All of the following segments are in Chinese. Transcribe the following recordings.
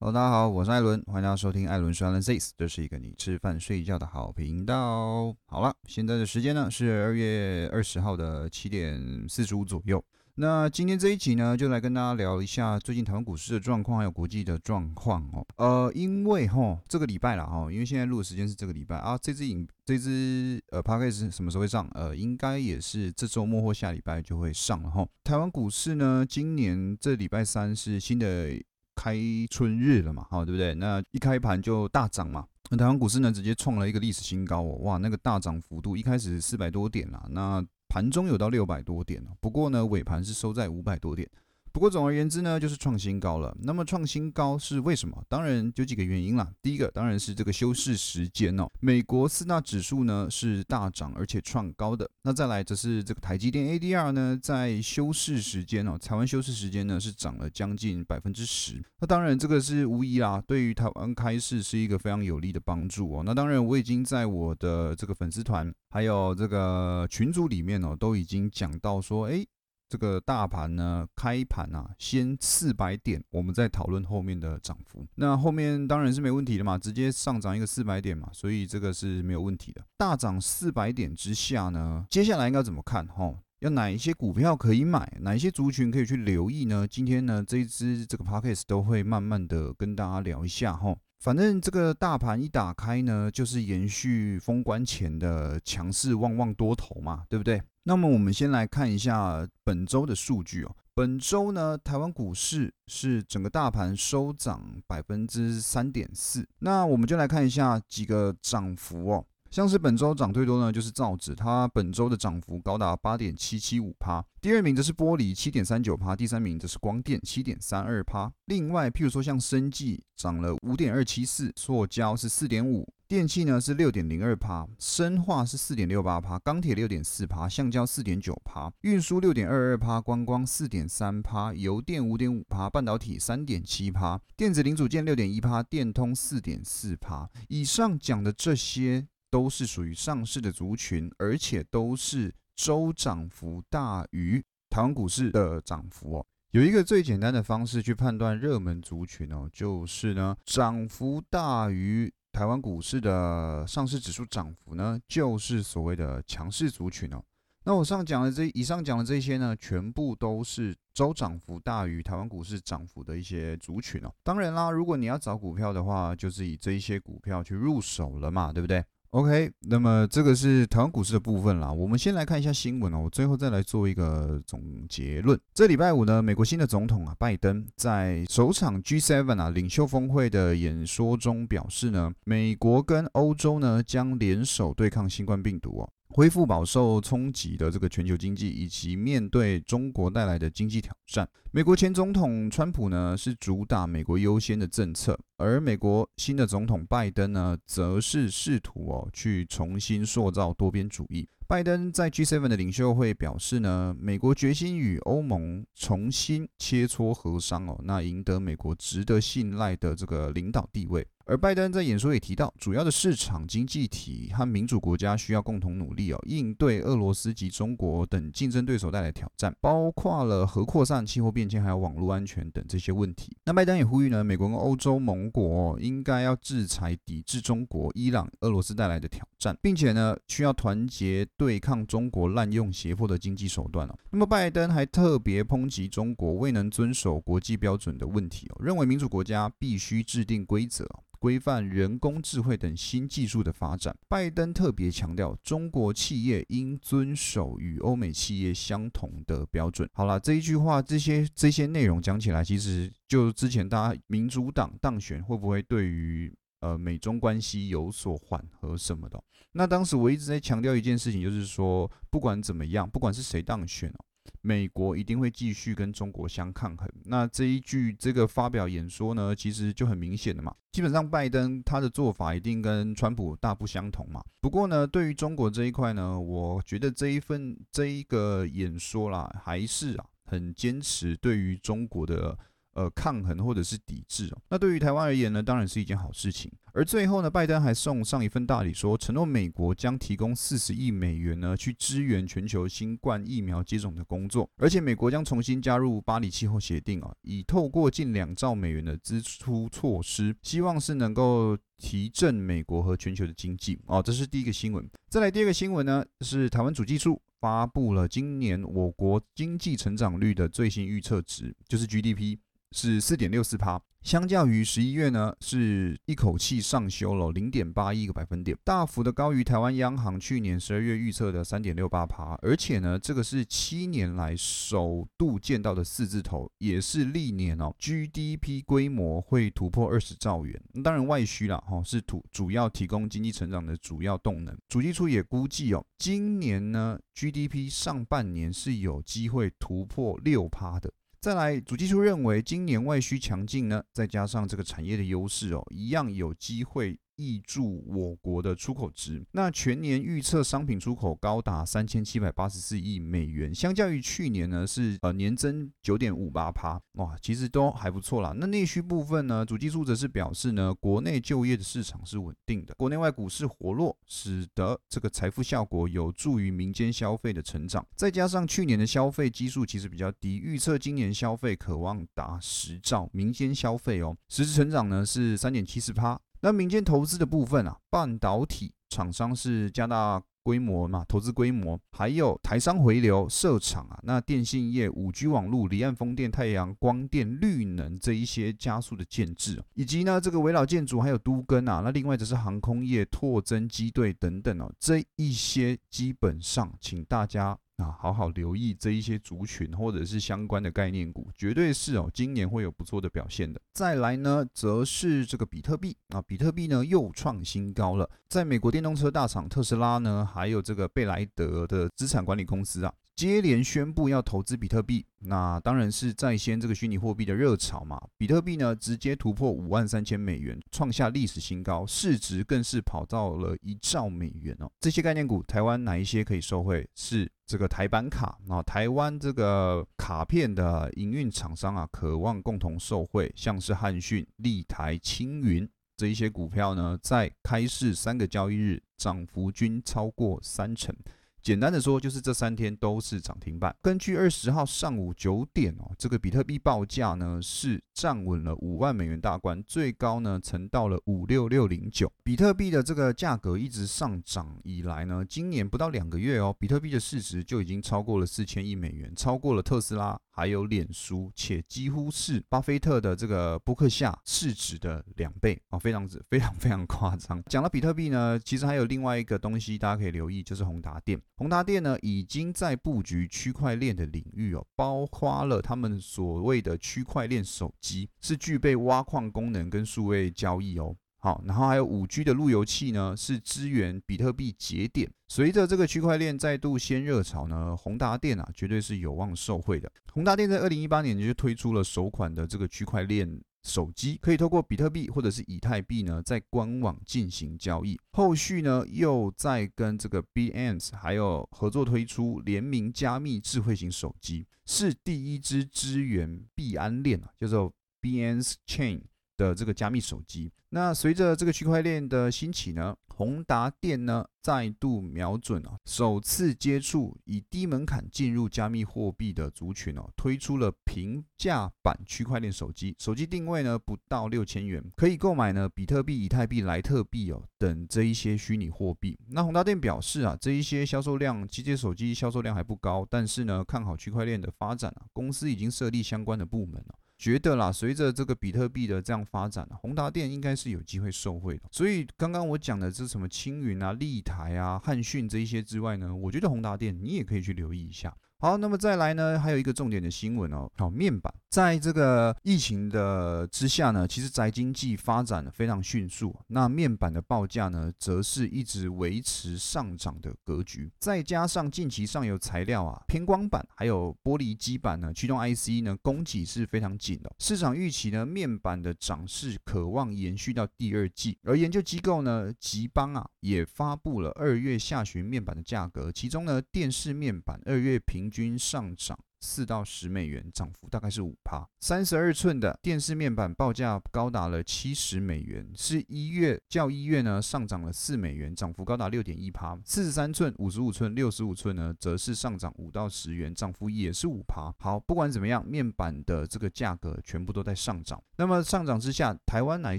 Hello，大家好，我是艾伦，欢迎大家收听艾伦说 Alan Says，这是一个你吃饭睡觉的好频道。好了，现在的时间呢是二月二十号的七点四十五左右。那今天这一集呢，就来跟大家聊一下最近台湾股市的状况，还有国际的状况哦。呃，因为哈这个礼拜了哈，因为现在录的时间是这个礼拜啊，这支影这支呃 p a c k a g e 什么时候会上？呃，应该也是这周末或下礼拜就会上了哈。台湾股市呢，今年这礼拜三是新的开春日了嘛，哈，对不对？那一开盘就大涨嘛，那台湾股市呢直接创了一个历史新高哦，哇，那个大涨幅度一开始四百多点啦，那盘中有到六百多点不过呢尾盘是收在五百多点。不过总而言之呢，就是创新高了。那么创新高是为什么？当然有几个原因啦。第一个当然是这个休市时间哦。美国四大指数呢是大涨而且创高的。那再来则是这个台积电 ADR 呢，在休市时间哦，台湾休市时间呢是涨了将近百分之十。那当然这个是无疑啦，对于台湾开市是一个非常有利的帮助哦。那当然我已经在我的这个粉丝团还有这个群组里面哦，都已经讲到说，哎。这个大盘呢，开盘啊，先四百点，我们再讨论后面的涨幅。那后面当然是没问题的嘛，直接上涨一个四百点嘛，所以这个是没有问题的。大涨四百点之下呢，接下来应该怎么看？哈，要哪一些股票可以买，哪一些族群可以去留意呢？今天呢，这一支这个 p o c k e t 都会慢慢的跟大家聊一下哈。反正这个大盘一打开呢，就是延续封关前的强势旺旺多头嘛，对不对？那么我们先来看一下本周的数据哦。本周呢，台湾股市是整个大盘收涨百分之三点四。那我们就来看一下几个涨幅哦。像是本周涨最多呢，就是造纸，它本周的涨幅高达八点七七五趴。第二名则是玻璃，七点三九趴；第三名则是光电，七点三二趴。另外，譬如说像生技涨了五点二七四，塑胶是四点五，电器呢是六点零二趴，生化是四点六八趴，钢铁六点四趴，橡胶四点九趴，运输六点二二趴，观光四点三趴，油电五点五趴，半导体三点七趴，电子零组件六点一趴，电通四点四趴。以上讲的这些。都是属于上市的族群，而且都是周涨幅大于台湾股市的涨幅哦。有一个最简单的方式去判断热门族群哦，就是呢，涨幅大于台湾股市的上市指数涨幅呢，就是所谓的强势族群哦。那我上讲的这以上讲的这些呢，全部都是周涨幅大于台湾股市涨幅的一些族群哦。当然啦，如果你要找股票的话，就是以这一些股票去入手了嘛，对不对？OK，那么这个是台湾股市的部分啦。我们先来看一下新闻哦，我最后再来做一个总结论。这礼拜五呢，美国新的总统啊，拜登在首场 G7 啊领袖峰会的演说中表示呢，美国跟欧洲呢将联手对抗新冠病毒哦。恢复饱受冲击的这个全球经济，以及面对中国带来的经济挑战，美国前总统川普呢是主打美国优先的政策，而美国新的总统拜登呢，则是试图哦去重新塑造多边主义。拜登在 G7 的领袖会表示呢，美国决心与欧盟重新切磋和商哦，那赢得美国值得信赖的这个领导地位。而拜登在演说也提到，主要的市场经济体和民主国家需要共同努力哦，应对俄罗斯及中国等竞争对手带来的挑战，包括了核扩散、气候变迁还有网络安全等这些问题。那拜登也呼吁呢，美国跟欧洲盟国应该要制裁抵制中国、伊朗、俄罗斯带来的挑战，并且呢，需要团结对抗中国滥用胁迫的经济手段哦。那么拜登还特别抨击中国未能遵守国际标准的问题哦，认为民主国家必须制定规则。规范人工智慧等新技术的发展，拜登特别强调，中国企业应遵守与欧美企业相同的标准。好了，这一句话，这些这些内容讲起来，其实就之前大家民主党当选会不会对于呃美中关系有所缓和什么的？那当时我一直在强调一件事情，就是说不管怎么样，不管是谁当选哦。美国一定会继续跟中国相抗衡。那这一句这个发表演说呢，其实就很明显的嘛。基本上拜登他的做法一定跟川普大不相同嘛。不过呢，对于中国这一块呢，我觉得这一份这一个演说啦，还是啊很坚持对于中国的。呃抗衡或者是抵制哦。那对于台湾而言呢，当然是一件好事情。而最后呢，拜登还送上一份大礼，说承诺美国将提供四十亿美元呢，去支援全球新冠疫苗接种的工作。而且美国将重新加入巴黎气候协定啊，以透过近两兆美元的支出措施，希望是能够提振美国和全球的经济哦。这是第一个新闻。再来第二个新闻呢，是台湾主计处发布了今年我国经济成长率的最新预测值，就是 GDP 是四点六四帕。相较于十一月呢，是一口气上修了零点八一个百分点，大幅的高于台湾央行去年十二月预测的三点六八趴，而且呢，这个是七年来首度见到的四字头，也是历年哦 GDP 规模会突破二十兆元。当然外需啦，哈，是主主要提供经济成长的主要动能。主计处也估计哦，今年呢 GDP 上半年是有机会突破六趴的。再来，主计处认为，今年外需强劲呢，再加上这个产业的优势哦，一样有机会。挹注我国的出口值，那全年预测商品出口高达三千七百八十四亿美元，相较于去年呢是呃年增九点五八趴，哇，其实都还不错啦。那内需部分呢，主计处则是表示呢，国内就业的市场是稳定的，国内外股市活络，使得这个财富效果有助于民间消费的成长，再加上去年的消费基数其实比较低，预测今年消费渴望达十兆，民间消费哦，实质成长呢是三点七四趴。那民间投资的部分啊，半导体厂商是加大规模嘛，投资规模，还有台商回流设厂啊。那电信业、五 G 网络、离岸风电、太阳光电、绿能这一些加速的建制，以及呢这个围绕建筑还有都根啊。那另外则是航空业拓增机队等等哦，这一些基本上，请大家。啊，好好留意这一些族群或者是相关的概念股，绝对是哦，今年会有不错的表现的。再来呢，则是这个比特币啊，比特币呢又创新高了。在美国电动车大厂特斯拉呢，还有这个贝莱德的资产管理公司啊。接连宣布要投资比特币，那当然是在先这个虚拟货币的热潮嘛。比特币呢，直接突破五万三千美元，创下历史新高，市值更是跑到了一兆美元哦。这些概念股，台湾哪一些可以受惠？是这个台版卡啊，台湾这个卡片的营运厂商啊，渴望共同受惠，像是汉讯、立台、青云这一些股票呢，在开市三个交易日，涨幅均超过三成。简单的说，就是这三天都是涨停板。根据二十号上午九点哦，这个比特币报价呢是站稳了五万美元大关，最高呢曾到了五六六零九。比特币的这个价格一直上涨以来呢，今年不到两个月哦，比特币的市值就已经超过了四千亿美元，超过了特斯拉。还有脸书，且几乎是巴菲特的这个伯克夏市值的两倍啊，非常之非常非常夸张。讲到比特币呢，其实还有另外一个东西大家可以留意，就是宏达电。宏达电呢已经在布局区块链的领域哦，包括了他们所谓的区块链手机，是具备挖矿功能跟数位交易哦。好，然后还有五 G 的路由器呢，是支援比特币节点。随着这个区块链再度掀热潮呢，宏达电啊，绝对是有望受惠的。宏达电在二零一八年就推出了首款的这个区块链手机，可以透过比特币或者是以太币呢，在官网进行交易。后续呢，又在跟这个 b n s 还有合作推出联名加密智慧型手机，是第一支支援币安链啊，叫做 b n s Chain。的这个加密手机，那随着这个区块链的兴起呢，宏达电呢再度瞄准啊，首次接触以低门槛进入加密货币的族群哦，推出了平价版区块链手机，手机定位呢不到六千元，可以购买呢比特币、以太币、莱特币哦等这一些虚拟货币。那宏达电表示啊，这一些销售量，机械手机销售量还不高，但是呢看好区块链的发展啊，公司已经设立相关的部门了。觉得啦，随着这个比特币的这样发展，宏达电应该是有机会受惠的。所以刚刚我讲的这什么青云啊、立台啊、汉讯这一些之外呢，我觉得宏达电你也可以去留意一下。好，那么再来呢，还有一个重点的新闻哦。好，面板在这个疫情的之下呢，其实宅经济发展非常迅速。那面板的报价呢，则是一直维持上涨的格局。再加上近期上游材料啊，偏光板还有玻璃基板呢，驱动 IC 呢，供给是非常紧的。市场预期呢，面板的涨势渴望延续到第二季。而研究机构呢，吉邦啊，也发布了二月下旬面板的价格，其中呢，电视面板二月平均上涨。四到十美元，涨幅大概是五趴。三十二寸的电视面板报价高达了七十美元，是一月较一月呢上涨了四美元，涨幅高达六点一趴。四十三寸、五十五寸、六十五寸呢，则是上涨五到十元，涨幅也是五趴。好，不管怎么样，面板的这个价格全部都在上涨。那么上涨之下，台湾哪一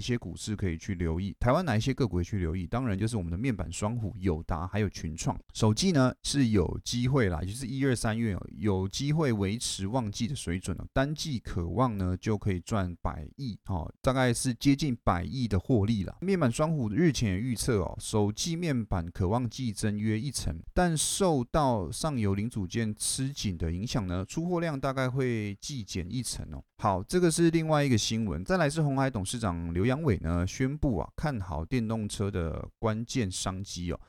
些股市可以去留意？台湾哪一些个股可以去留意？当然就是我们的面板双虎友达还有群创。手机呢是有机会啦，就是一二三月有机会维持旺季的水准了，单季渴望呢就可以赚百亿哦，大概是接近百亿的获利了。面板双虎日前也预测哦，手机面板渴望季增约一成，但受到上游零组件吃紧的影响呢，出货量大概会季减一成哦。好，这个是另外一个新闻。再来是红海董事长刘阳伟呢宣布啊，看好电动车的关键商机哦。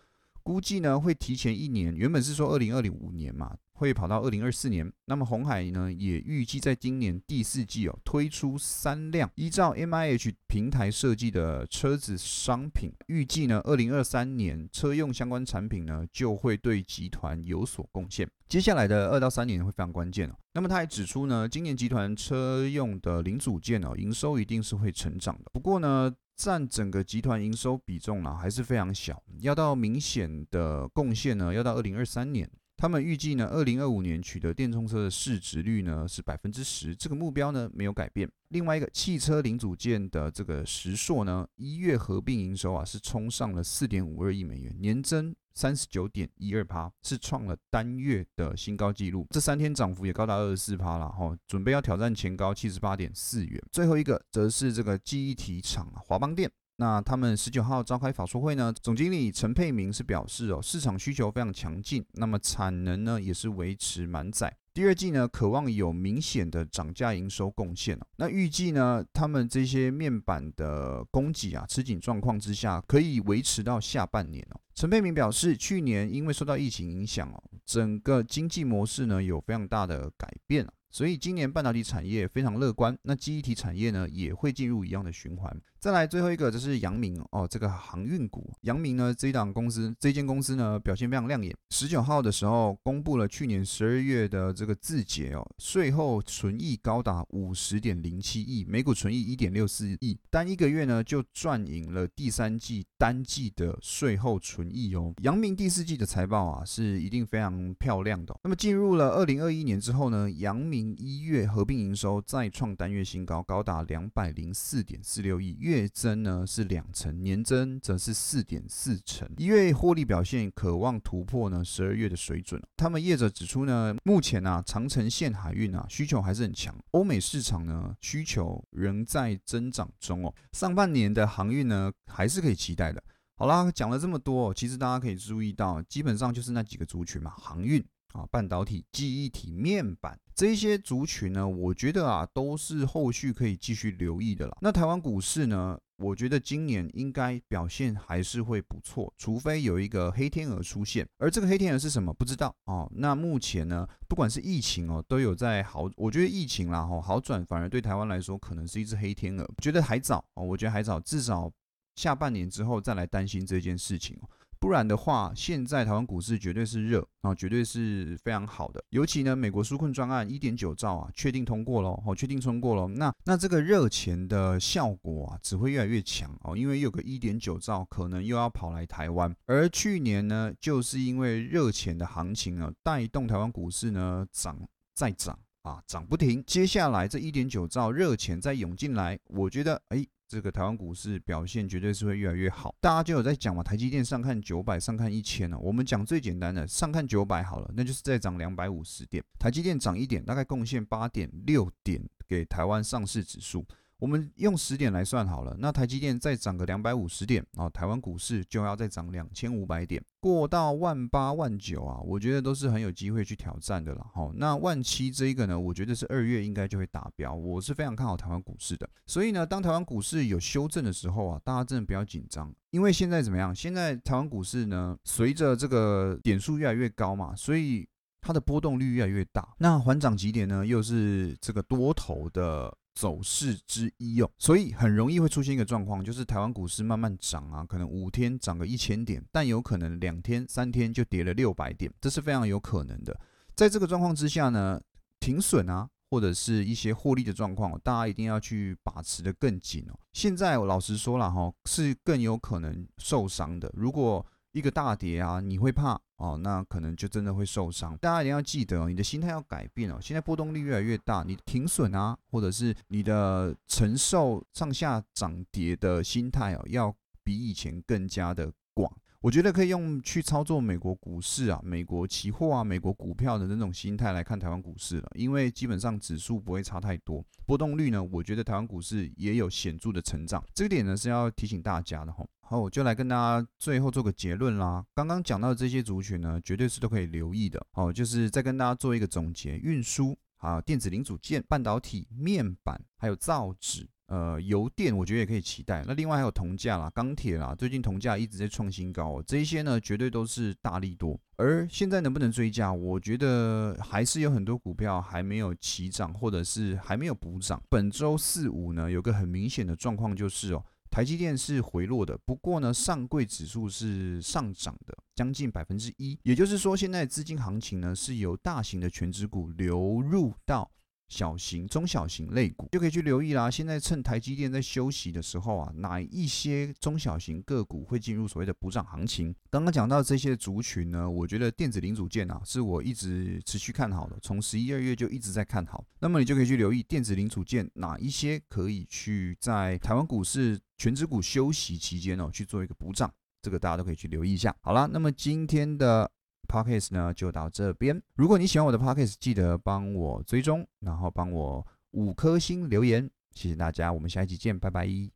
估计呢会提前一年，原本是说二零二零五年嘛，会跑到二零二四年。那么红海呢也预计在今年第四季哦推出三辆依照 M I H 平台设计的车子商品，预计呢二零二三年车用相关产品呢就会对集团有所贡献。接下来的二到三年会非常关键哦。那么他还指出呢，今年集团车用的零组件哦营收一定是会成长的。不过呢。占整个集团营收比重呢还是非常小，要到明显的贡献呢，要到二零二三年。他们预计呢，二零二五年取得电动车的市值率呢是百分之十，这个目标呢没有改变。另外一个汽车零组件的这个石硕呢，一月合并营收啊是冲上了四点五二亿美元，年增三十九点一二趴，是创了单月的新高纪录。这三天涨幅也高达二十四趴了哈，准备要挑战前高七十八点四元。最后一个则是这个记忆体厂华邦电。那他们十九号召开法说会呢，总经理陈佩明是表示哦，市场需求非常强劲，那么产能呢也是维持满载，第二季呢渴望有明显的涨价营收贡献哦。那预计呢，他们这些面板的供给啊吃紧状况之下，可以维持到下半年哦。陈佩明表示，去年因为受到疫情影响哦，整个经济模式呢有非常大的改变哦所以今年半导体产业非常乐观，那记忆体产业呢也会进入一样的循环。再来最后一个就是阳明哦，这个航运股，阳明呢这一档公司，这间公司呢表现非常亮眼。十九号的时候公布了去年十二月的这个字节哦，税后纯益高达五十点零七亿，每股纯益一点六四亿，单一个月呢就赚赢了第三季单季的税后纯益哦。阳明第四季的财报啊是一定非常漂亮的。那么进入了二零二一年之后呢，阳明一月合并营收再创单月新高，高达两百零四点四六亿。月增呢是两成，年增则是四点四成。一月获利表现渴望突破呢十二月的水准。他们业者指出呢，目前啊长城线海运啊需求还是很强，欧美市场呢需求仍在增长中哦。上半年的航运呢还是可以期待的。好啦，讲了这么多，其实大家可以注意到，基本上就是那几个族群嘛，航运。啊，半导体、记忆体、面板这些族群呢，我觉得啊，都是后续可以继续留意的了。那台湾股市呢，我觉得今年应该表现还是会不错，除非有一个黑天鹅出现。而这个黑天鹅是什么？不知道哦。那目前呢，不管是疫情哦，都有在好，我觉得疫情啦哈好转，反而对台湾来说可能是一只黑天鹅。觉得还早哦，我觉得还早，至少下半年之后再来担心这件事情。不然的话，现在台湾股市绝对是热啊，绝对是非常好的。尤其呢，美国纾困专案一点九兆啊，确定通过了，哦，确定通过了。那那这个热钱的效果啊，只会越来越强哦，因为有个一点九兆可能又要跑来台湾。而去年呢，就是因为热钱的行情啊，带动台湾股市呢涨再涨啊，涨不停。接下来这一点九兆热钱再涌进来，我觉得哎。这个台湾股市表现绝对是会越来越好，大家就有在讲嘛，台积电上看九百，上看一千了。我们讲最简单的，上看九百好了，那就是再涨两百五十点，台积电涨一点，大概贡献八点六点给台湾上市指数。我们用十点来算好了，那台积电再涨个两百五十点啊，台湾股市就要再涨两千五百点，过到万八万九啊，我觉得都是很有机会去挑战的了。好，那万七这一个呢，我觉得是二月应该就会达标，我是非常看好台湾股市的。所以呢，当台湾股市有修正的时候啊，大家真的不要紧张，因为现在怎么样？现在台湾股市呢，随着这个点数越来越高嘛，所以它的波动率越来越大。那缓涨几点呢？又是这个多头的。走势之一哦，所以很容易会出现一个状况，就是台湾股市慢慢涨啊，可能五天涨个一千点，但有可能两天、三天就跌了六百点，这是非常有可能的。在这个状况之下呢，停损啊，或者是一些获利的状况，大家一定要去把持的更紧哦。现在我老实说了哈，是更有可能受伤的。如果一个大跌啊，你会怕哦，那可能就真的会受伤。大家一定要记得哦，你的心态要改变哦。现在波动率越来越大，你停损啊，或者是你的承受上下涨跌的心态哦，要比以前更加的广。我觉得可以用去操作美国股市啊、美国期货啊、美国股票的那种心态来看台湾股市了，因为基本上指数不会差太多，波动率呢，我觉得台湾股市也有显著的成长，这个点呢是要提醒大家的哈。好，我就来跟大家最后做个结论啦。刚刚讲到的这些族群呢，绝对是都可以留意的。好，就是再跟大家做一个总结：运输啊、电子零组件、半导体、面板，还有造纸。呃，油电我觉得也可以期待。那另外还有铜价啦、钢铁啦，最近铜价一直在创新高哦，这些呢绝对都是大力多。而现在能不能追加，我觉得还是有很多股票还没有起涨，或者是还没有补涨。本周四五呢，有个很明显的状况就是哦，台积电是回落的，不过呢，上柜指数是上涨的，将近百分之一。也就是说，现在资金行情呢是由大型的全职股流入到。小型、中小型类股就可以去留意啦。现在趁台积电在休息的时候啊，哪一些中小型个股会进入所谓的补涨行情？刚刚讲到这些族群呢，我觉得电子零组件啊，是我一直持续看好的，从十一二月就一直在看好。那么你就可以去留意电子零组件哪一些可以去在台湾股市全指股休息期间哦去做一个补涨，这个大家都可以去留意一下。好了，那么今天的。Podcast 呢就到这边。如果你喜欢我的 Podcast，记得帮我追踪，然后帮我五颗星留言，谢谢大家，我们下一集见，拜拜。